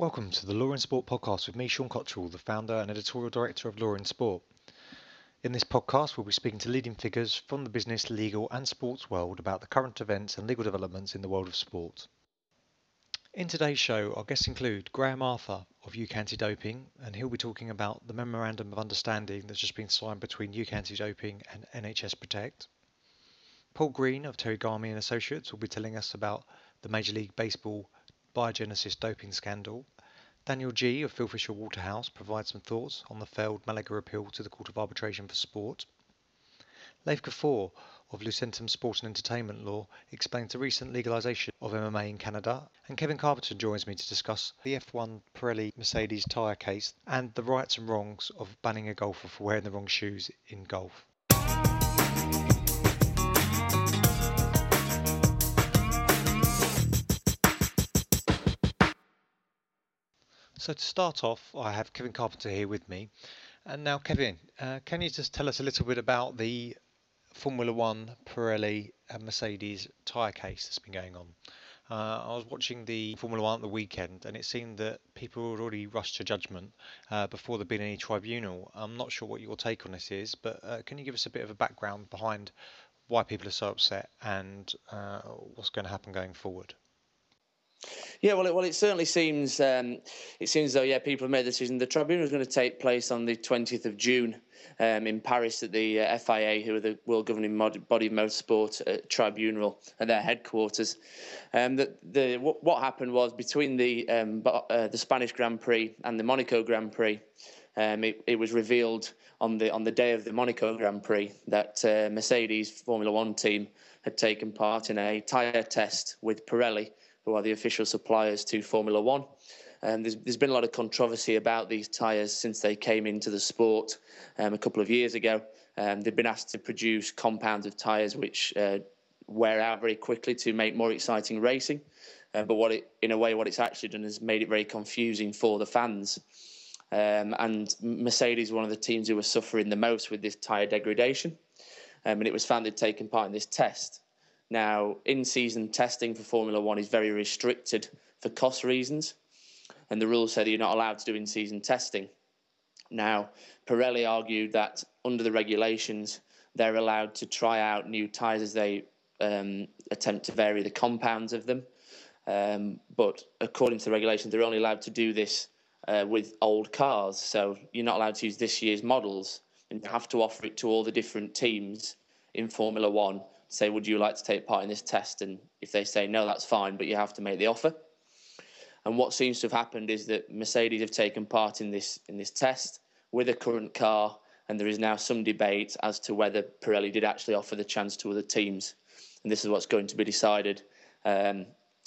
Welcome to the Law in Sport podcast with me, Sean Cottrell, the founder and editorial director of Law in Sport. In this podcast, we'll be speaking to leading figures from the business, legal, and sports world about the current events and legal developments in the world of sport. In today's show, our guests include Graham Arthur of UK Anti Doping, and he'll be talking about the Memorandum of Understanding that's just been signed between UK Anti Doping and NHS Protect. Paul Greene of Terry Garmy and Associates will be telling us about the Major League Baseball Biogenesis doping scandal. Daniel Geey. of Field Fisher Waterhouse provides some thoughts on the failed Malaga appeal to the Court of Arbitration for Sport. Leif Kaffour of Lucentum Sport and Entertainment Law explains the recent legalisation of MMA in Canada. And Kevin Carpenter joins me to discuss the F1 Pirelli Mercedes tyre case and the rights and wrongs of banning a golfer for wearing the wrong shoes in golf. So to start off, I have Kevin Carpenter here with me. And now, Kevin, uh, can you just tell us a little bit about the Formula One Pirelli and Mercedes tyre case that's been going on? Uh, I was watching the Formula One at the weekend, and it seemed that people had already rushed to judgment uh, before there'd been any tribunal. I'm not sure what your take on this is, but uh, can you give us a bit of a background behind why people are so upset and uh, what's going to happen going forward? Yeah, well, it, well, it certainly seems um, it seems though, yeah, people have made the decision. The tribunal is going to take place on the 20th of June um, in Paris at the uh, FIA, who are the world governing mod- body of motorsport uh, tribunal at their headquarters. Um, the, the what, what happened was between the um, uh, the Spanish Grand Prix and the Monaco Grand Prix, um, it, it was revealed on the on the day of the Monaco Grand Prix that uh, Mercedes Formula One team had taken part in a tyre test with Pirelli who are the official suppliers to Formula One. Um, there's, there's been a lot of controversy about these tyres since they came into the sport um, a couple of years ago. Um, they've been asked to produce compounds of tyres which uh, wear out very quickly to make more exciting racing. Uh, but what it, in a way, what it's actually done is made it very confusing for the fans. Um, and Mercedes, one of the teams who were suffering the most with this tyre degradation, um, and it was found they'd taken part in this test. Now, in season testing for Formula One is very restricted for cost reasons, and the rules say that you're not allowed to do in season testing. Now, Pirelli argued that under the regulations, they're allowed to try out new tyres as they um, attempt to vary the compounds of them. Um, but according to the regulations, they're only allowed to do this uh, with old cars. So you're not allowed to use this year's models, and you have to offer it to all the different teams in Formula One say, Would you like to take part in this test? And if they say no, that's fine, but you have to make the offer. And what seems to have happened is that Mercedes have taken part in this in this test with a current car, and there is now some debate as to whether Pirelli did actually offer the chance to other teams. And this is what's going to be decided um,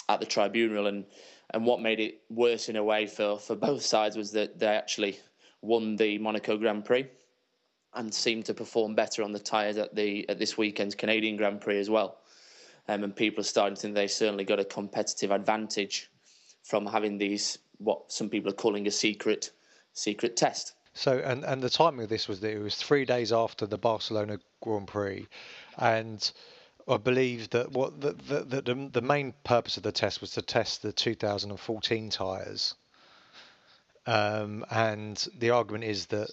at the tribunal. And and what made it worse in a way for, for both sides was that they actually won the Monaco Grand Prix and seemed to perform better on the tyres at the at this weekend's Canadian Grand Prix as well. Um, and people are starting to think they certainly got a competitive advantage from having these what some people are calling a secret secret test. So and and the timing of this was that it was three days after the Barcelona Grand Prix, and I believe that what the the, the, the main purpose of the test was to test the 2014 tyres. Um, and the argument is that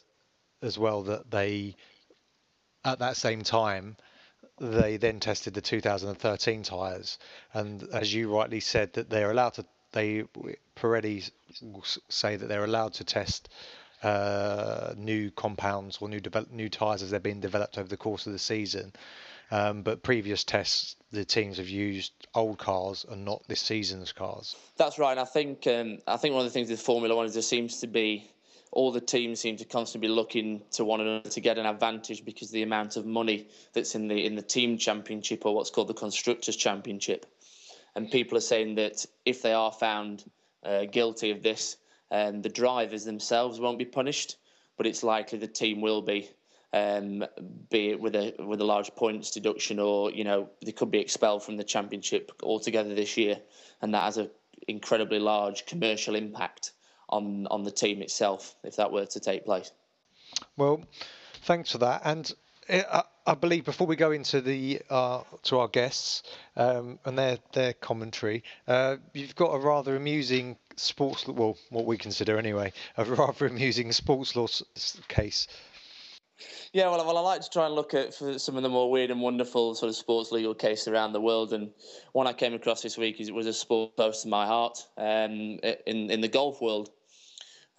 as well that they, at that same time, they then tested the 2013 tyres, and as you rightly said, that they're allowed to. They Pirelli say that they're allowed to test uh, new compounds or new develop, new tyres as they're being developed over the course of the season. Um, but previous tests, the teams have used old cars and not this season's cars. That's right. And I think um, I think one of the things with Formula One is there seems to be all the teams seem to constantly be looking to one another to get an advantage because the amount of money that's in the in the team championship or what's called the constructors championship, and people are saying that if they are found uh, guilty of this, um, the drivers themselves won't be punished, but it's likely the team will be, um, be it with a with a large points deduction or you know they could be expelled from the championship altogether this year, and that has a incredibly large commercial impact on on the team itself if that were to take place. Well, thanks for that. And I, I believe before we go into the uh, to our guests um, and their their commentary, uh, you've got a rather amusing sports, well, what we consider anyway, a rather amusing sports law case. Yeah, well, well, I like to try and look at some of the more weird and wonderful sort of sports legal cases around the world. And one I came across this week is, was a sport close to my heart um, in in the golf world.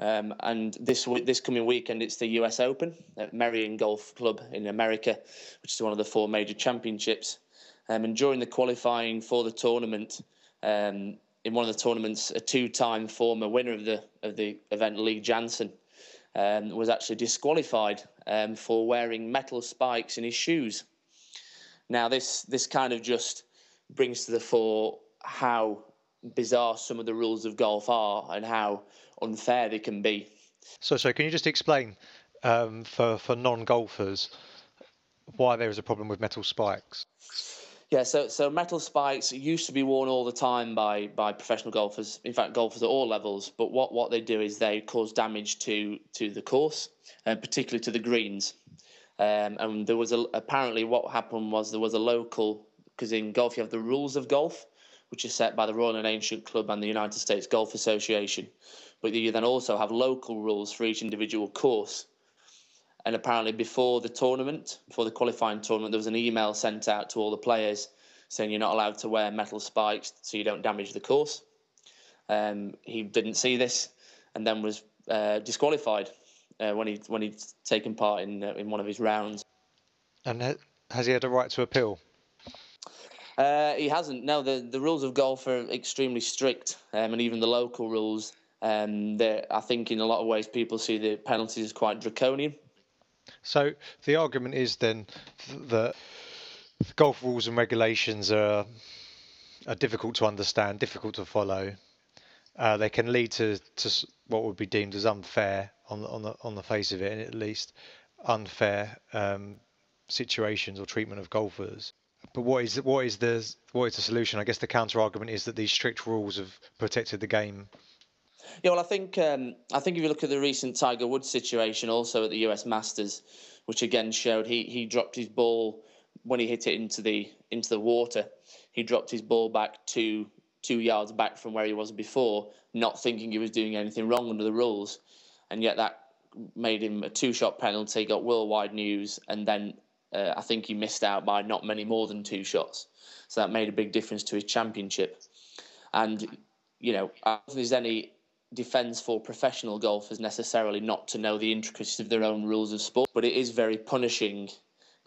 Um, and this this coming weekend, it's the U.S. Open at Merion Golf Club in America, which is one of the four major championships. Um, and during the qualifying for the tournament, um, in one of the tournaments, a two-time former winner of the of the event, Lee Janzen, um, was actually disqualified um, for wearing metal spikes in his shoes. Now, this this kind of just brings to the fore how bizarre some of the rules of golf are and how unfair they can be. So, so can you just explain um, for for non-golfers why there is a problem with metal spikes? Yeah, so so metal spikes used to be worn all the time by by professional golfers. In fact, golfers at all levels. But what, what they do is they cause damage to to the course, and particularly to the greens. Um, and there was a apparently what happened was there was a local because in golf you have the rules of golf, which is set by the Royal and Ancient Club and the United States Golf Association. But you then also have local rules for each individual course. And apparently, before the tournament, before the qualifying tournament, there was an email sent out to all the players saying you're not allowed to wear metal spikes so you don't damage the course. Um, he didn't see this and then was uh, disqualified uh, when he when he'd taken part in uh, in one of his rounds. And has he had a right to appeal? Uh, he hasn't. No, the, the rules of golf are extremely strict, um, and even the local rules. Um, I think in a lot of ways people see the penalties as quite draconian. So the argument is then that the golf rules and regulations are are difficult to understand, difficult to follow. Uh, they can lead to, to what would be deemed as unfair on the, on the on the face of it, at least unfair um, situations or treatment of golfers. But what is what is the what is the solution? I guess the counter argument is that these strict rules have protected the game. Yeah, well, I think um, I think if you look at the recent Tiger Woods situation, also at the U.S. Masters, which again showed he he dropped his ball when he hit it into the into the water. He dropped his ball back two two yards back from where he was before, not thinking he was doing anything wrong under the rules, and yet that made him a two shot penalty, got worldwide news, and then uh, I think he missed out by not many more than two shots. So that made a big difference to his championship. And, you know, I don't think there's any defence for professional golfers necessarily not to know the intricacies of their own rules of sport, but it is very punishing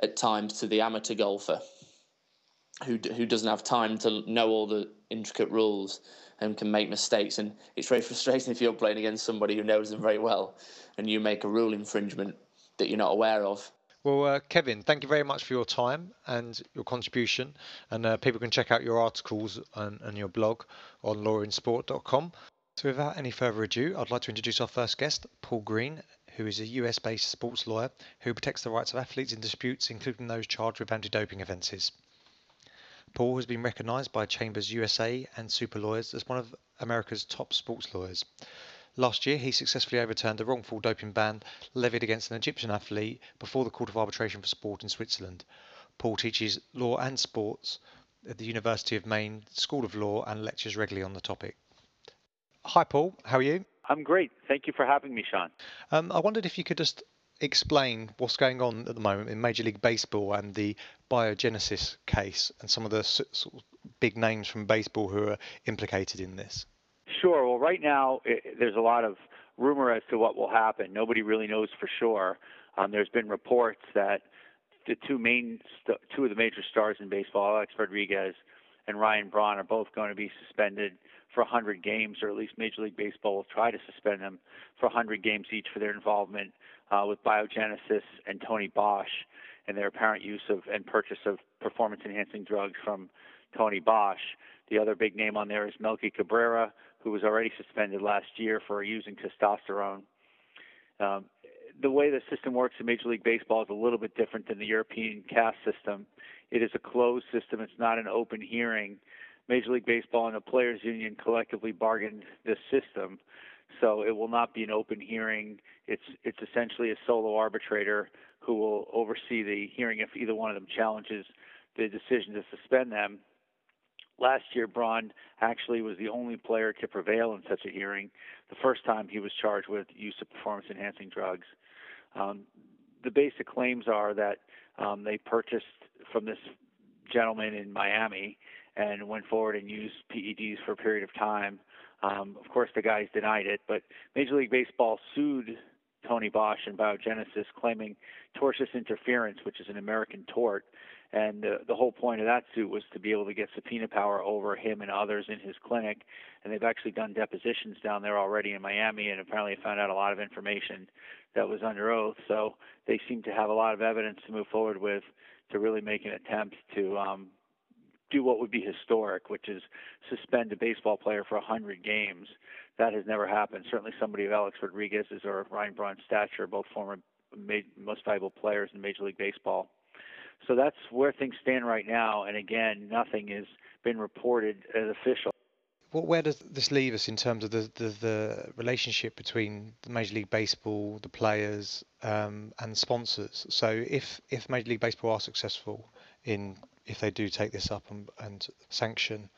at times to the amateur golfer who, who doesn't have time to know all the intricate rules and can make mistakes. And it's very frustrating if you're playing against somebody who knows them very well and you make a rule infringement that you're not aware of. Well, uh, Kevin, thank you very much for your time and your contribution. And uh, people can check out your articles and, and your blog on lawinsport.com. So, without any further ado, I'd like to introduce our first guest, Paul Greene, who is a US based sports lawyer who protects the rights of athletes in disputes, including those charged with anti doping offences. Paul has been recognised by Chambers USA and Super Lawyers as one of America's top sports lawyers. Last year, he successfully overturned a wrongful doping ban levied against an Egyptian athlete before the Court of Arbitration for Sport in Switzerland. Paul teaches law and sports at the University of Maine School of Law and lectures regularly on the topic. Hi, Paul. How are you? I'm great. Thank you for having me, Sean. Um, I wondered if you could just explain what's going on at the moment in Major League Baseball and the biogenesis case and some of the sort of big names from baseball who are implicated in this. Sure. Well, right now it, there's a lot of rumor as to what will happen. Nobody really knows for sure. Um, there's been reports that the two main, st- two of the major stars in baseball, Alex Rodriguez and Ryan Braun, are both going to be suspended for 100 games, or at least Major League Baseball will try to suspend them for 100 games each for their involvement uh, with biogenesis and Tony Bosch and their apparent use of and purchase of performance-enhancing drugs from Tony Bosch. The other big name on there is Melky Cabrera, who was already suspended last year for using testosterone. Um, the way the system works in Major League Baseball is a little bit different than the European CAS system. It is a closed system. It's not an open hearing. Major League Baseball and the Players Union collectively bargained this system, so it will not be an open hearing. It's it's essentially a solo arbitrator who will oversee the hearing if either one of them challenges the decision to suspend them Last year, Braun actually was the only player to prevail in such a hearing. The first time he was charged with use of performance-enhancing drugs. Um, the basic claims are that um, they purchased from this gentleman in Miami and went forward and used PEDs for a period of time. Um, of course, the guys denied it, but Major League Baseball sued Tony Bosch and Biogenesis, claiming tortious interference, which is an American tort. And the, the whole point of that suit was to be able to get subpoena power over him and others in his clinic. And they've actually done depositions down there already in Miami, and apparently found out a lot of information that was under oath. So they seem to have a lot of evidence to move forward with to really make an attempt to um, do what would be historic, which is suspend a baseball player for 100 games. That has never happened. Certainly, somebody of Alex Rodriguez's or Ryan Braun's stature, both former most valuable players in Major League Baseball. So that's where things stand right now. And again, nothing has been reported as official. Well, where does this leave us in terms of the, the, the relationship between Major League Baseball, the players, um, and sponsors? So, if if Major League Baseball are successful in if they do take this up and, and sanction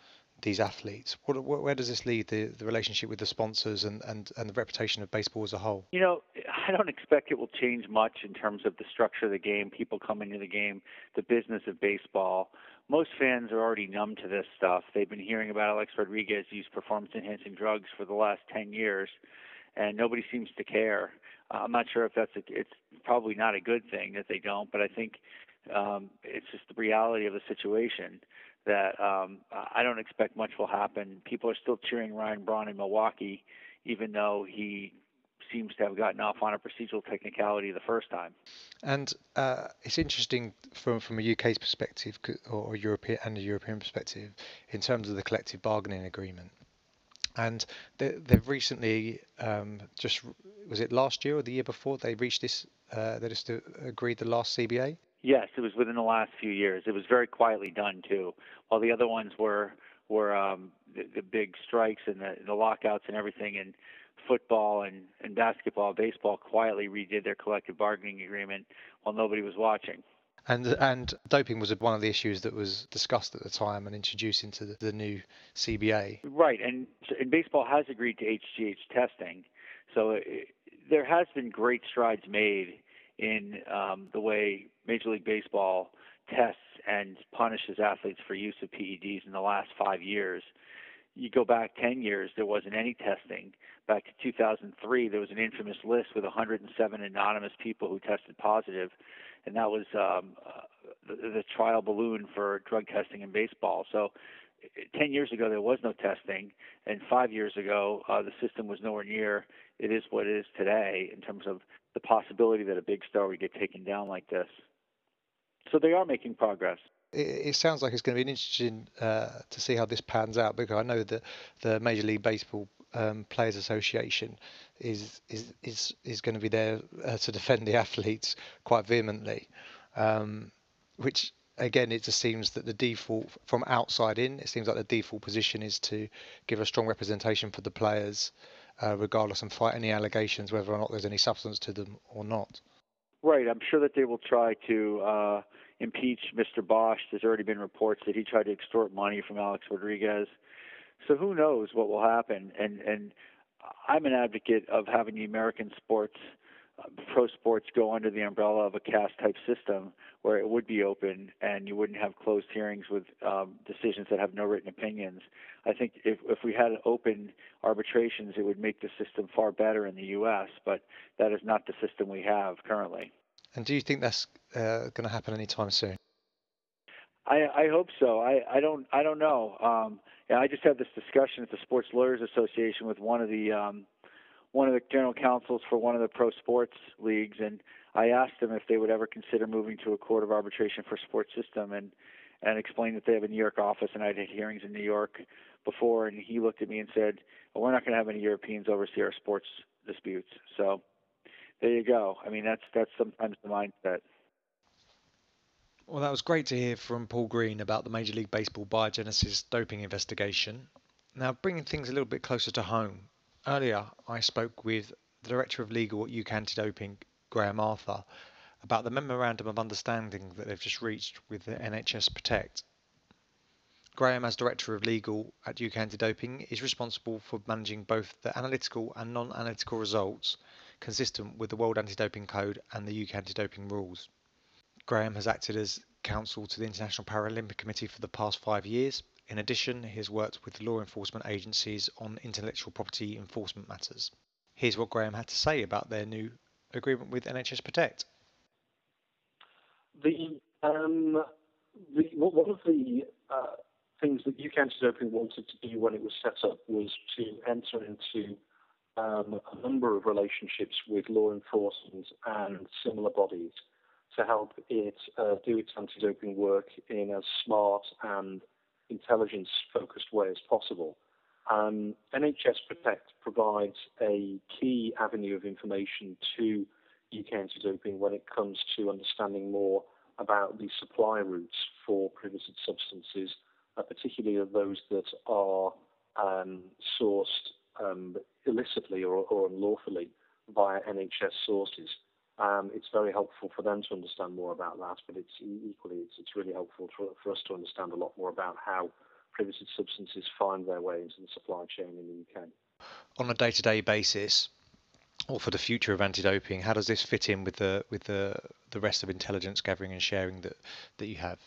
these athletes? What, where does this lead the, the relationship with the sponsors and, and, and the reputation of baseball as a whole? You know, I don't expect it will change much in terms of the structure of the game, people coming to the game, the business of baseball. Most fans are already numb to this stuff. They've been hearing about Alex Rodriguez use performance enhancing drugs for the last 10 years, and nobody seems to care. I'm not sure if that's a, it's probably not a good thing that they don't, but I think um, it's just the reality of the situation that um, I don't expect much will happen. People are still cheering Ryan Braun in Milwaukee, even though he seems to have gotten off on a procedural technicality the first time. And uh, it's interesting from from a UK's perspective or European and a European perspective in terms of the collective bargaining agreement. And they, have recently um, just was it last year or the year before they reached this uh, they just agreed the last CBA. Yes, it was within the last few years. It was very quietly done too. While the other ones were were um, the, the big strikes and the, the lockouts and everything, and football and, and basketball, baseball quietly redid their collective bargaining agreement while nobody was watching. And and doping was one of the issues that was discussed at the time and introduced into the, the new CBA. Right, and and baseball has agreed to HGH testing, so it, there has been great strides made in um, the way Major League Baseball tests and punishes athletes for use of PEDs in the last five years. You go back 10 years, there wasn't any testing. Back to 2003, there was an infamous list with 107 anonymous people who tested positive, and that was um, the, the trial balloon for drug testing in baseball. So 10 years ago there was no testing and five years ago uh, the system was nowhere near it is what it is today in terms of the possibility that a big star would get taken down like this so they are making progress it, it sounds like it's going to be interesting uh, to see how this pans out because I know that the Major League Baseball um, Players Association is is is is going to be there uh, to defend the athletes quite vehemently, um, which again, it just seems that the default from outside in, it seems like the default position is to give a strong representation for the players, uh, regardless, and fight any allegations, whether or not there's any substance to them or not. Right. I'm sure that they will try to uh, impeach Mr. Bosch. There's already been reports that he tried to extort money from Alex Rodriguez. So who knows what will happen? And and I'm an advocate of having the American sports pro sports go under the umbrella of a CAS type system where it would be open and you wouldn't have closed hearings with um, decisions that have no written opinions. I think if, if we had open arbitrations, it would make the system far better in the U.S., but that is not the system we have currently. And do you think that's uh, going to happen anytime soon? I, I hope so. I, I don't I don't know. Um, yeah, I just had this discussion at the Sports Lawyers Association with one of the um, one of the general counsels for one of the pro sports leagues, and I asked them if they would ever consider moving to a court of arbitration for sports system, and and explained that they have a New York office, and I'd had hearings in New York before, and he looked at me and said, well, "We're not going to have any Europeans oversee our sports disputes." So there you go. I mean, that's that's sometimes the mindset. Well, that was great to hear from Paul Greene about the Major League Baseball Biogenesis doping investigation. Now, bringing things a little bit closer to home, Earlier, I spoke with the Director of Legal at UK Anti-Doping, Graham Arthur, about the memorandum of understanding that they've just reached with the NHS Protect. Graham, as Director of Legal at UK Anti-Doping, is responsible for managing both the analytical and non-analytical results consistent with the World Anti-Doping Code and the UK Anti-Doping rules. Graham has acted as counsel to the International Paralympic Committee for the past five years. In addition, he has worked with law enforcement agencies on intellectual property enforcement matters. Here's what Graham had to say about their new agreement with NHS Protect. The, um, the one of the uh, things that UK Anti-Doping wanted to do when it was set up was to enter into um, a number of relationships with law enforcement and similar bodies to help it uh, do its anti-doping work in as smart and intelligence-focused way as possible. Um, NHS Protect provides a key avenue of information to UK anti-doping when it comes to understanding more about the supply routes for prohibited substances uh, particularly of those that are um, sourced um, illicitly or, or, unlawfully via NHS sources. Um, it's very helpful for them to understand more about that, but it's equally it's, it's really helpful for, for, us to understand a lot more about how prohibited substances find their way into the supply chain in the UK. On a day-to-day basis, or for the future of anti-doping, how does this fit in with the with the the rest of intelligence gathering and sharing that that you have?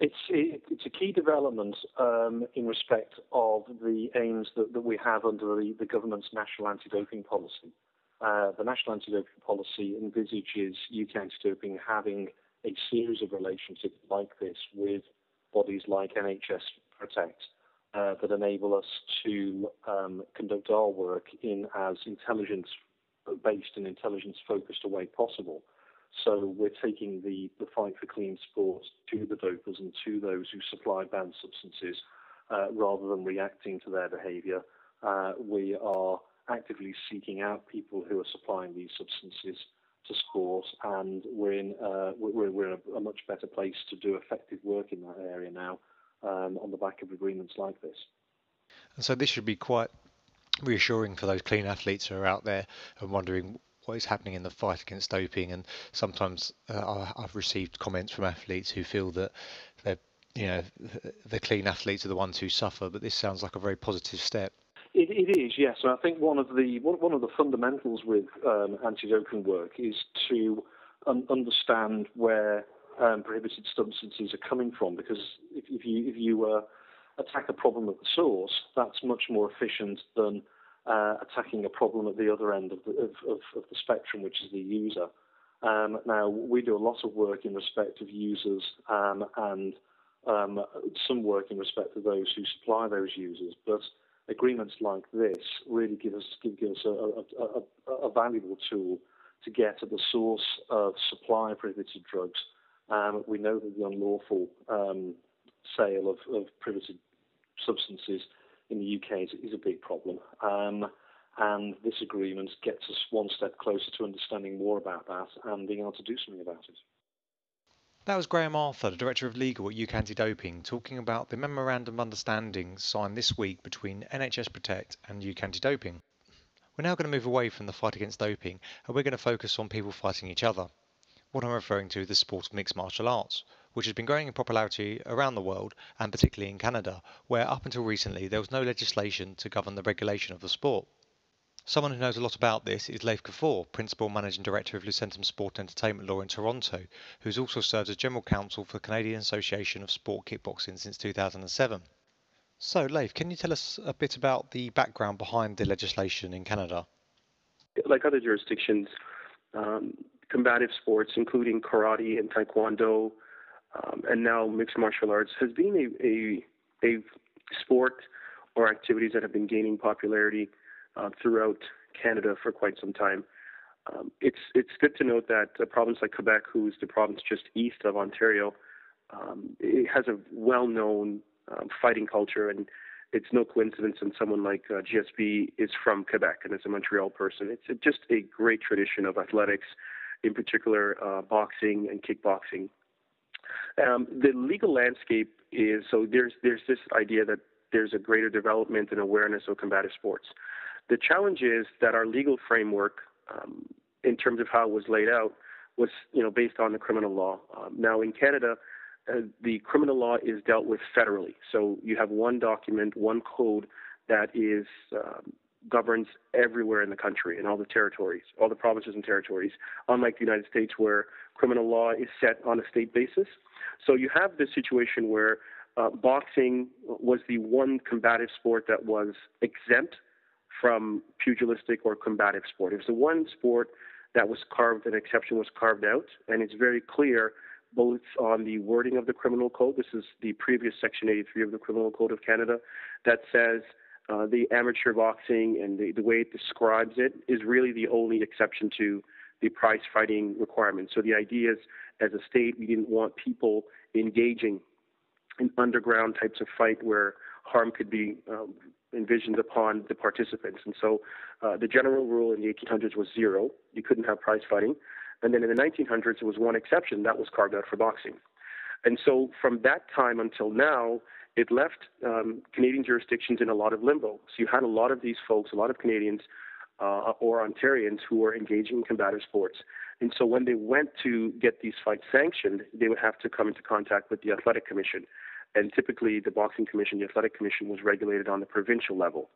It's, it's a key development um, in respect of the aims that, that we have under the, the government's national anti-doping policy. Uh, the national anti-doping policy envisages UK anti-doping having a series of relationships like this with bodies like NHS Protect uh, that enable us to um, conduct our work in as intelligence-based and intelligence-focused a way possible. So we're taking the, the fight for clean sports to the dopers and to those who supply banned substances uh, rather than reacting to their behaviour. Uh, we are actively seeking out people who are supplying these substances to sport, and we're in uh, we're, we're in a, a, much better place to do effective work in that area now um, on the back of agreements like this. And so this should be quite reassuring for those clean athletes who are out there and wondering what is happening in the fight against doping. And sometimes uh, I've received comments from athletes who feel that they're, you know, the clean athletes are the ones who suffer. But this sounds like a very positive step. It, it is, yes. And I think one of the one, of the fundamentals with um, anti-doping work is to un- understand where um, prohibited substances are coming from. Because if, if you if you uh, attack a problem at the source, that's much more efficient than uh, attacking a problem at the other end of the, of, of, of the spectrum, which is the user. Um, now, we do a lot of work in respect of users um, and um, some work in respect of those who supply those users, but agreements like this really give us, give, give us a, a, a, a, valuable tool to get at the source of supply of prohibited drugs. Um, we know that the unlawful um, sale of, of prohibited substances in the UK is, is a big problem. Um, and this agreement gets us one step closer to understanding more about that and being able to do something about it. That was Graham Arthur, the Director of Legal at UK Anti-Doping, talking about the Memorandum of Understanding signed this week between NHS Protect and UK Anti-Doping. We're now going to move away from the fight against doping and we're going to focus on people fighting each other. What I'm referring to is the sport of mixed martial arts, which has been growing in popularity around the world and particularly in Canada, where up until recently there was no legislation to govern the regulation of the sport. Someone who knows a lot about this is Leif Kafour, Principal Managing Director of Lucentum Sport Entertainment Law in Toronto, who's also served as General Counsel for the Canadian Association of Sport Kickboxing since 2007. So, Leif, can you tell us a bit about the background behind the legislation in Canada? Like other jurisdictions, um, combative sports, including karate and taekwondo, um, and now mixed martial arts has been a, a, a sport or activities that have been gaining popularity uh, throughout Canada for quite some time. Um, it's it's good to note that a province like Quebec, who's the province just east of Ontario, um, it has a well-known um, fighting culture, and it's no coincidence that someone like uh, GSP is from Quebec and is a Montreal person. It's just a great tradition of athletics, in particular uh, boxing and kickboxing. Um, the legal landscape is so there's there's this idea that there's a greater development and awareness of combative sports. The challenge is that our legal framework, um, in terms of how it was laid out, was you know based on the criminal law. Um, now in Canada, uh, the criminal law is dealt with federally. So you have one document, one code that is um, governs everywhere in the country in all the territories, all the provinces and territories, unlike the United States where criminal law is set on a state basis. So you have this situation where uh, boxing was the one combative sport that was exempt from pugilistic or combative sport. It was the one sport that was carved, an exception was carved out, and it's very clear both on the wording of the criminal code. This is the previous Section 83 of the Criminal Code of Canada that says uh, the amateur boxing and the, the way it describes it is really the only exception to the prize fighting requirement. So the idea is, as a state, we didn't want people engaging in underground types of fight where harm could be um, envisioned upon the participants. And so uh, the general rule in the 1800s was zero. You couldn't have prize fighting. And then in the 1900s, there was one exception that was carved out for boxing. And so from that time until now, it left um, Canadian jurisdictions in a lot of limbo. So you had a lot of these folks, a lot of Canadians uh, or Ontarians who were engaging in combative sports. And so when they went to get these fights sanctioned, they would have to come into contact with the Athletic Commission. And typically, the Boxing Commission, the Athletic Commission, was regulated on the provincial level.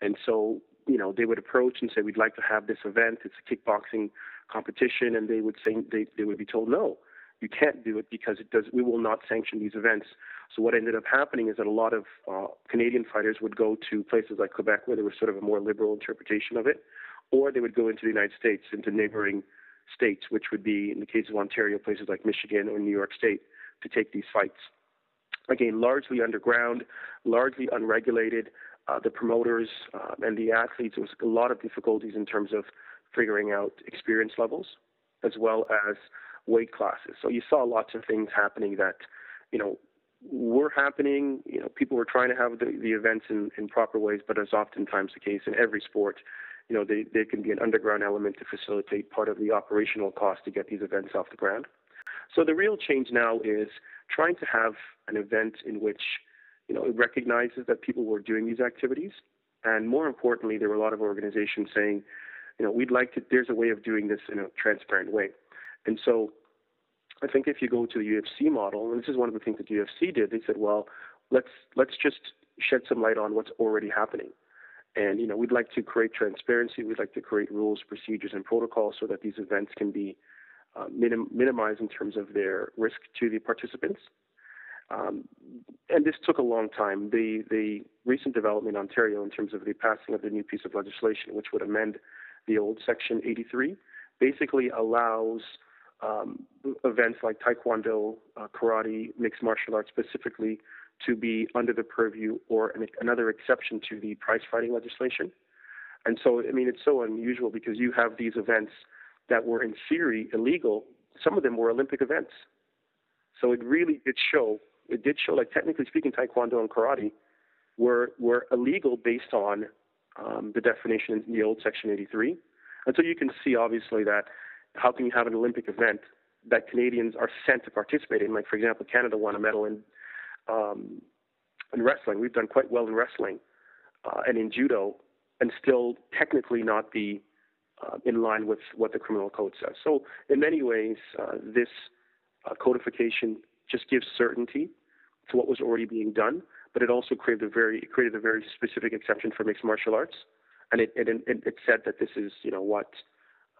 And so, you know, they would approach and say, "We'd like to have this event. It's a kickboxing competition," and they would say they, they would be told, "No, you can't do it because it does. We will not sanction these events." So what ended up happening is that a lot of uh, Canadian fighters would go to places like Quebec, where there was sort of a more liberal interpretation of it, or they would go into the United States, into neighboring states, which would be, in the case of Ontario, places like Michigan or New York State, to take these fights. Again, largely underground, largely unregulated. Uh, the promoters uh, and the athletes, there was a lot of difficulties in terms of figuring out experience levels as well as weight classes. So you saw lots of things happening that, you know, were happening. You know, people were trying to have the, the events in, in proper ways, but as oftentimes the case in every sport, you know, they, there can be an underground element to facilitate part of the operational cost to get these events off the ground. So the real change now is trying to have an event in which, you know, it recognizes that people were doing these activities. And more importantly, there were a lot of organizations saying, you know, we'd like to, there's a way of doing this in a transparent way. And so I think if you go to the UFC model, and this is one of the things that UFC did, they said, well, let's let's just shed some light on what's already happening. And you know, we'd like to create transparency. We'd like to create rules, procedures, and protocols so that these events can be uh, minim- minimized in terms of their risk to the participants. Um, and this took a long time. The the recent development in Ontario, in terms of the passing of the new piece of legislation, which would amend the old Section 83, basically allows um, events like Taekwondo, uh, karate, mixed martial arts specifically to be under the purview or an, another exception to the prize fighting legislation. And so, I mean, it's so unusual because you have these events that were in theory illegal. Some of them were Olympic events. So it really did show, it did show, like technically speaking, Taekwondo and karate were, were illegal based on um, the definition in the old Section 83. And so you can see, obviously, that how can you have an Olympic event that Canadians are sent to participate in? Like, for example, Canada won a medal in um, in wrestling. We've done quite well in wrestling uh, and in judo, and still technically not be uh, in line with what the criminal code says. So, in many ways, uh, this uh, codification just gives certainty to what was already being done, but it also created a very created a very specific exception for mixed martial arts, and it it, it said that this is you know what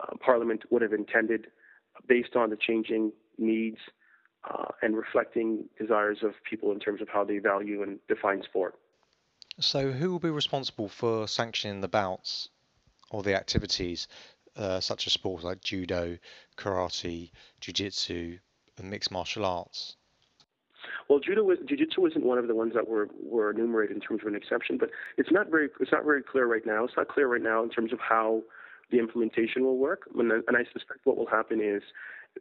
uh, Parliament would have intended based on the changing needs uh, and reflecting desires of people in terms of how they value and define sport. So, who will be responsible for sanctioning the bouts or the activities uh, such as sports like judo, karate, jiu-jitsu, and mixed martial arts? Well, judo, jiu-jitsu isn't one of the ones that were, were enumerated in terms of an exception, but it's not very it's not very clear right now. It's not clear right now in terms of how the implementation will work. And I suspect what will happen is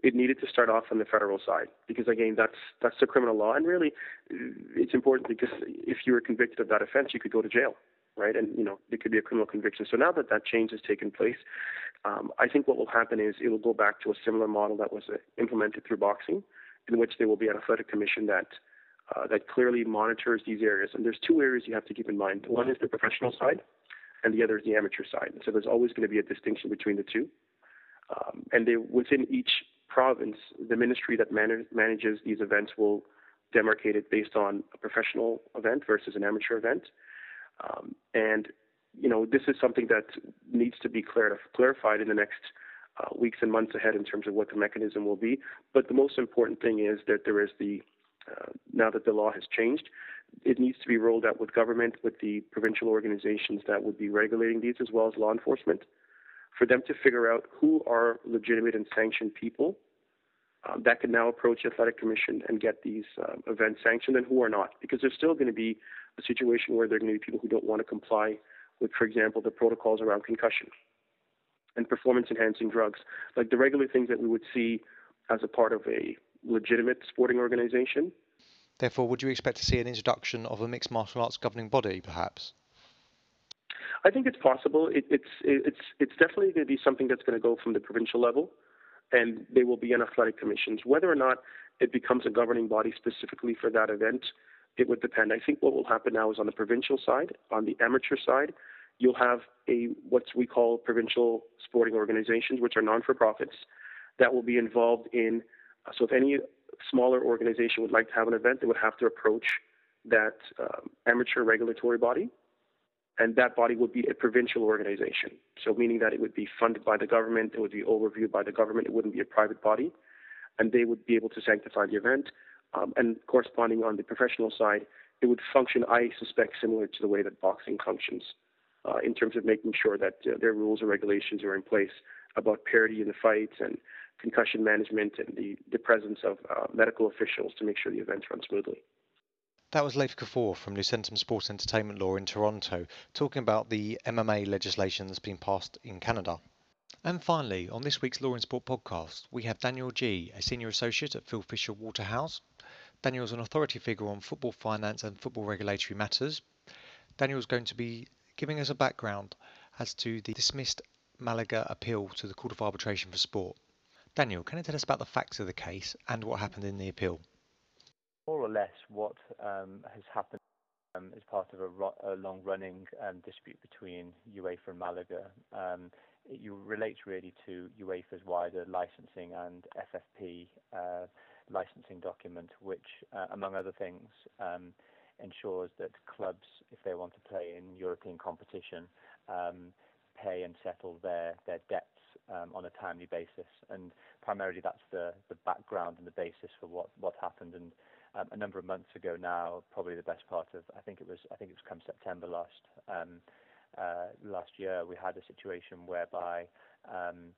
it needed to start off on the federal side because again that's that's the criminal law and really it's important because if you were convicted of that offense you could go to jail right and you know it could be a criminal conviction so now that that change has taken place um, i think what will happen is it will go back to a similar model that was uh, implemented through boxing in which there will be an athletic commission that uh, that clearly monitors these areas and there's two areas you have to keep in mind one is the professional side and the other is the amateur side. So there's always going to be a distinction between the two. Um, and they, within each province, the ministry that man- manages these events will demarcate it based on a professional event versus an amateur event. Um, and you know, this is something that needs to be clar- clarified in the next uh, weeks and months ahead in terms of what the mechanism will be. But the most important thing is that there is the uh, now that the law has changed, it needs to be rolled out with government, with the provincial organizations that would be regulating these, as well as law enforcement, for them to figure out who are legitimate and sanctioned people um, that can now approach the athletic commission and get these uh, events sanctioned, and who are not, because there's still going to be a situation where there are going to be people who don't want to comply with, for example, the protocols around concussion and performance enhancing drugs, like the regular things that we would see as a part of a legitimate sporting organization. Therefore, would you expect to see an introduction of a mixed martial arts governing body, perhaps? I think it's possible. It, it's it's it's definitely going to be something that's going to go from the provincial level, and they will be in athletic commissions. Whether or not it becomes a governing body specifically for that event, it would depend. I think what will happen now is on the provincial side, on the amateur side, you'll have a what we call provincial sporting organizations, which are non-for-profits, that will be involved in. So if any smaller organization would like to have an event, they would have to approach that um, amateur regulatory body, and that body would be a provincial organization. So meaning that it would be funded by the government, it would be overviewed by the government, it wouldn't be a private body, and they would be able to sanctify the event. Um, and corresponding on the professional side, it would function, I suspect, similar to the way that boxing functions uh, in terms of making sure that uh, their rules and regulations are in place about parity in the fights and concussion management and the, the presence of uh, medical officials to make sure the events run smoothly. That was Leif Kafour from Lucentum Sports Entertainment Law in Toronto, talking about the MMA legislation that's been passed in Canada. And finally, on this week's Law and Sport podcast, we have Daniel Geey, a senior associate at Field Fisher Waterhouse. Daniel's an authority figure on football finance and football regulatory matters. Daniel's going to be giving us a background as to the dismissed Malaga appeal to the Court of Arbitration for Sport. Daniel, can you tell us about the facts of the case and what happened in the appeal? More or less, what um, has happened um, is part of a, ro- a long-running um, dispute between UEFA and Malaga. Um, it relates really to UEFA's wider licensing and FFP uh, licensing document, which, uh, among other things, um, ensures that clubs, if they want to play in European competition, um, pay and settle their, their debts um, on a timely basis. And primarily that's the, the background and the basis for what, what happened. And um, a number of months ago now, probably the best part of, I think it was, I think it was come September last, um, uh, last year, we had a situation whereby um,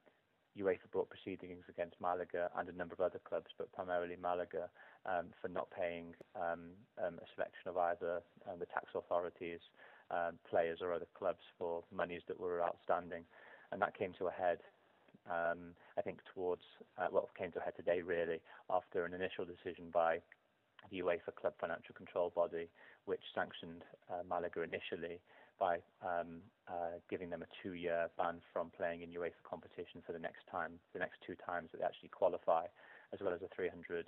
UEFA brought proceedings against Malaga and a number of other clubs, but primarily Malaga, um, for not paying um, um, a selection of either um, the tax authorities, um, players, or other clubs for monies that were outstanding. And that came to a head, um, I think, towards, uh, well, came to a head today, really, after an initial decision by the UEFA Club Financial Control Body, which sanctioned uh, Malaga initially by um, uh, giving them a two-year ban from playing in UEFA competition for the next time, the next two times that they actually qualify, as well as a 300,000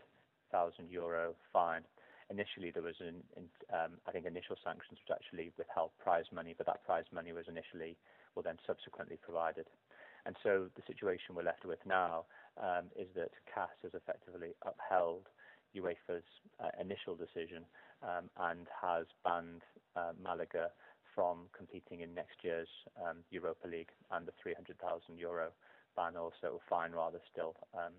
euro fine. Initially, there was an, in, um, I think, initial sanctions which actually withheld prize money, but that prize money was initially, well, then subsequently provided. And so the situation we're left with now um, is that CAS has effectively upheld UEFA's uh, initial decision um, and has banned uh, Malaga from competing in next year's um, Europa League, and the 300,000 euro ban also fine rather still um,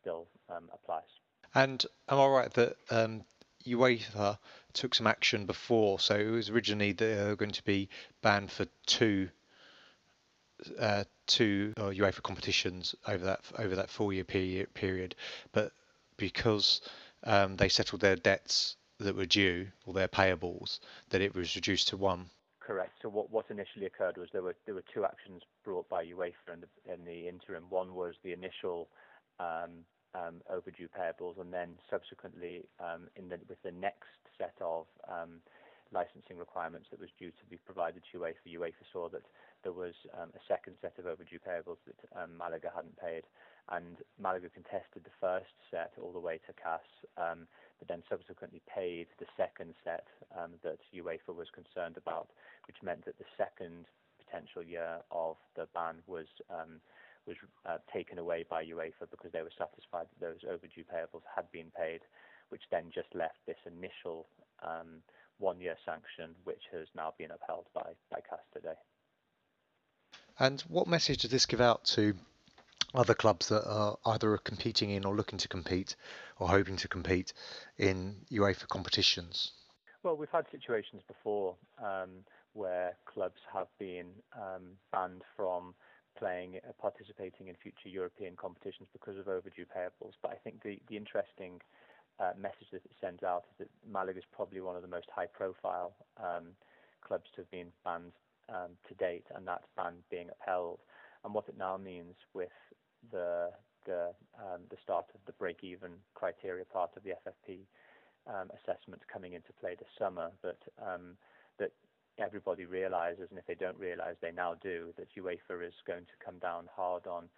still um, applies. And am I right that UEFA took some action before? So it was originally they were going to be banned for two uh, two uh, UEFA competitions over that over that four year period, but because they settled their debts that were due or their payables, that it was reduced to one. Correct. So what, what initially occurred was there were there were two actions brought by UEFA in the, in the interim. One was the initial um, um, overdue payables, and then subsequently um, in the, with the next set of um, licensing requirements that was due to be provided to UEFA, UEFA saw that there was um, a second set of overdue payables that um, Malaga hadn't paid, and Malaga contested the first set all the way to CAS, but then subsequently paid the second set um, that UEFA was concerned about, which meant that the second potential year of the ban was um, was uh, taken away by UEFA because they were satisfied that those overdue payables had been paid, which then just left this initial um, one-year sanction, which has now been upheld by, by CAS today. And what message does this give out to other clubs that are either competing in or looking to compete or hoping to compete in UEFA competitions? Well, we've had situations before um, where clubs have been um, banned from playing, uh, participating in future European competitions because of overdue payables. But I think the, the interesting uh, message that it sends out is that Malaga is probably one of the most high-profile um, clubs to have been banned um, to date, and that ban being upheld. And what it now means with the the um, the start of the break-even criteria part of the FFP um, assessment coming into play this summer, that um, that everybody realizes, and if they don't realize, they now do, that UEFA is going to come down hard on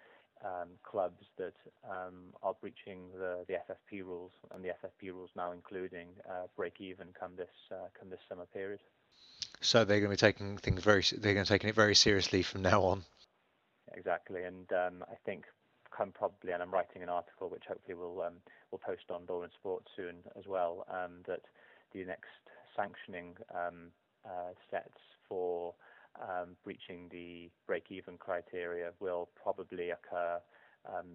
um, clubs that um, are breaching the, the FFP rules, and the FFP rules now including uh, break even come this uh, come this summer period. So they're going to be taking things very they're going to be taking it very seriously from now on. Exactly, and um, I think come probably, and I'm writing an article which hopefully will um, will post on Law in Sport soon as well. Um, that the next sanctioning um, uh, sets for um, breaching the break-even criteria will probably occur um,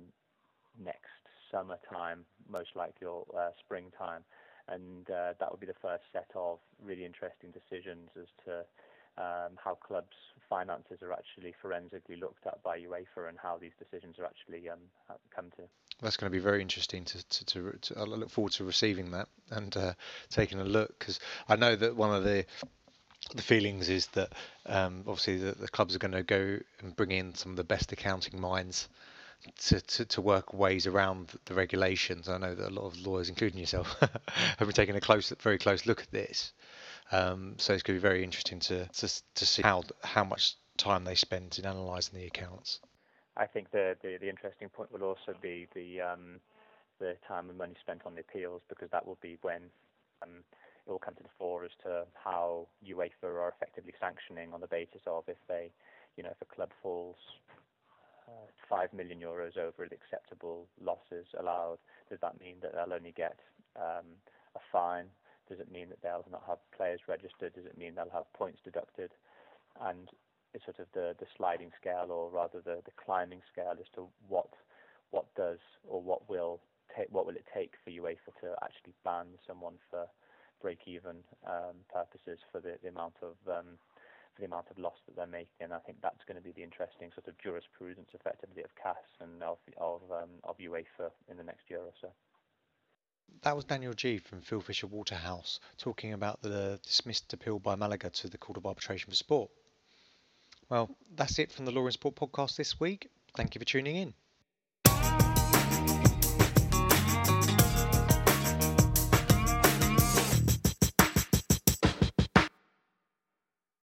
next summertime, most likely or uh, springtime, and uh, that will be the first set of really interesting decisions as to um, how clubs' finances are actually forensically looked at by UEFA and how these decisions are actually um, come to. That's going to be very interesting to, to, to, to I look forward to receiving that and uh, taking a look because I know that one of the the feelings is that um, obviously the, the, clubs are going to go and bring in some of the best accounting minds to, to, to work ways around the regulations. I know that a lot of lawyers, including yourself, have been taking a close, very close look at this. Um, so it's going to be very interesting to, to to see how how much time they spend in analysing the accounts. I think the, the, the interesting point will also be the um, the time and money spent on the appeals because that will be when um, it will come to the fore as to how UEFA are effectively sanctioning on the basis of if they, you know, if a club falls uh, five million euros over the acceptable losses allowed, does that mean that they'll only get um, a fine? Does it mean that they'll not have players registered? Does it mean they'll have points deducted? And it's sort of the, the sliding scale, or rather the, the climbing scale, as to what what does or what will take what will it take for UEFA to actually ban someone for break-even um, purposes for the, the amount of um, for the amount of loss that they're making. And I think that's going to be the interesting sort of jurisprudence, effectively, of CAS and of of, um, of UEFA in the next year or so. That was Daniel Geey from Field Fisher Waterhouse talking about the dismissed appeal by Malaga to the Court of Arbitration for Sport. Well, that's it from the Law in Sport podcast this week. Thank you for tuning in.